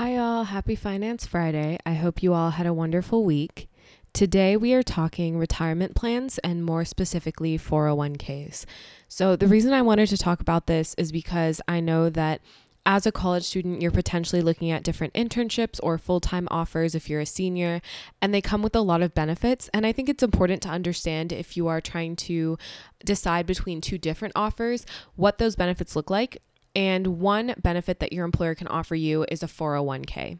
Hi, all. Happy Finance Friday. I hope you all had a wonderful week. Today, we are talking retirement plans and more specifically 401ks. So, the reason I wanted to talk about this is because I know that as a college student, you're potentially looking at different internships or full time offers if you're a senior, and they come with a lot of benefits. And I think it's important to understand if you are trying to decide between two different offers, what those benefits look like and one benefit that your employer can offer you is a 401k.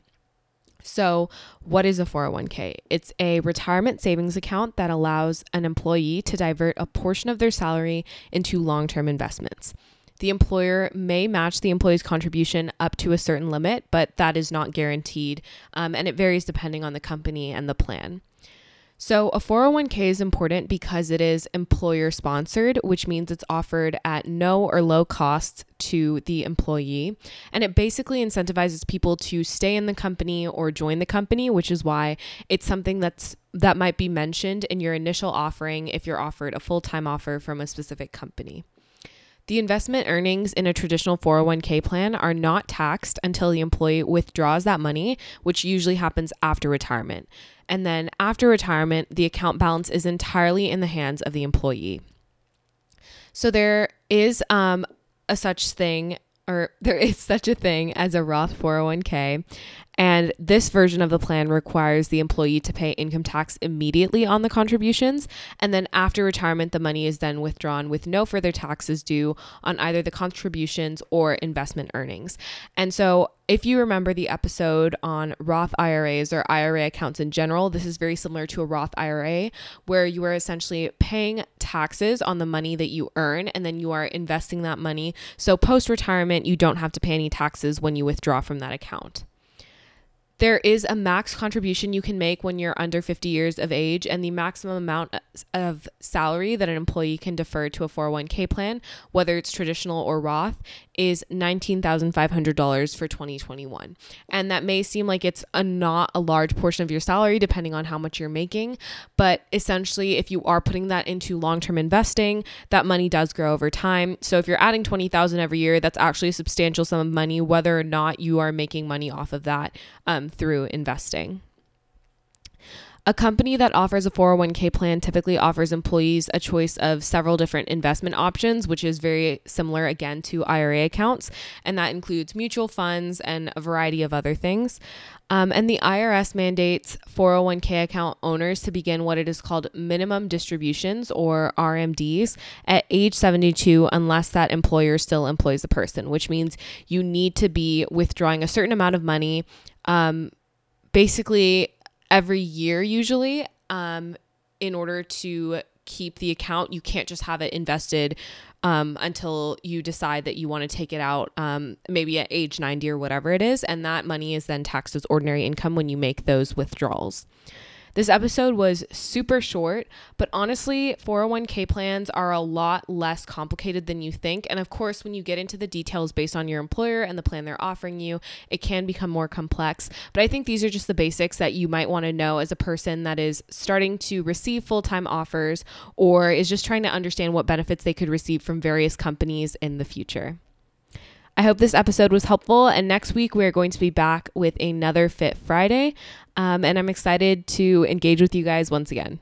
So, what is a 401k? It's a retirement savings account that allows an employee to divert a portion of their salary into long term investments. The employer may match the employee's contribution up to a certain limit, but that is not guaranteed, um, and it varies depending on the company and the plan. So, a 401k is important because it is employer sponsored, which means it's offered at no or low cost to the employee. And it basically incentivizes people to stay in the company or join the company, which is why it's something that's that might be mentioned in your initial offering if you're offered a full-time offer from a specific company. The investment earnings in a traditional 401k plan are not taxed until the employee withdraws that money, which usually happens after retirement. And then after retirement, the account balance is entirely in the hands of the employee. So there is um, a such thing or there is such a thing as a Roth 401k. And this version of the plan requires the employee to pay income tax immediately on the contributions. And then after retirement, the money is then withdrawn with no further taxes due on either the contributions or investment earnings. And so, if you remember the episode on Roth IRAs or IRA accounts in general, this is very similar to a Roth IRA where you are essentially paying taxes on the money that you earn and then you are investing that money. So, post retirement, you don't have to pay any taxes when you withdraw from that account. There is a max contribution you can make when you're under 50 years of age, and the maximum amount of salary that an employee can defer to a 401k plan, whether it's traditional or Roth, is $19,500 for 2021. And that may seem like it's a not a large portion of your salary depending on how much you're making, but essentially if you are putting that into long-term investing, that money does grow over time. So if you're adding 20,000 every year, that's actually a substantial sum of money whether or not you are making money off of that um, through investing. A company that offers a 401k plan typically offers employees a choice of several different investment options, which is very similar again to IRA accounts, and that includes mutual funds and a variety of other things. Um, and the IRS mandates 401k account owners to begin what it is called minimum distributions or RMDs at age 72 unless that employer still employs the person, which means you need to be withdrawing a certain amount of money. Um, basically, every year usually um, in order to keep the account. You can't just have it invested um, until you decide that you want to take it out, um, maybe at age 90 or whatever it is. And that money is then taxed as ordinary income when you make those withdrawals. This episode was super short, but honestly, 401k plans are a lot less complicated than you think. And of course, when you get into the details based on your employer and the plan they're offering you, it can become more complex. But I think these are just the basics that you might want to know as a person that is starting to receive full time offers or is just trying to understand what benefits they could receive from various companies in the future. I hope this episode was helpful. And next week, we're going to be back with another Fit Friday. Um, and I'm excited to engage with you guys once again.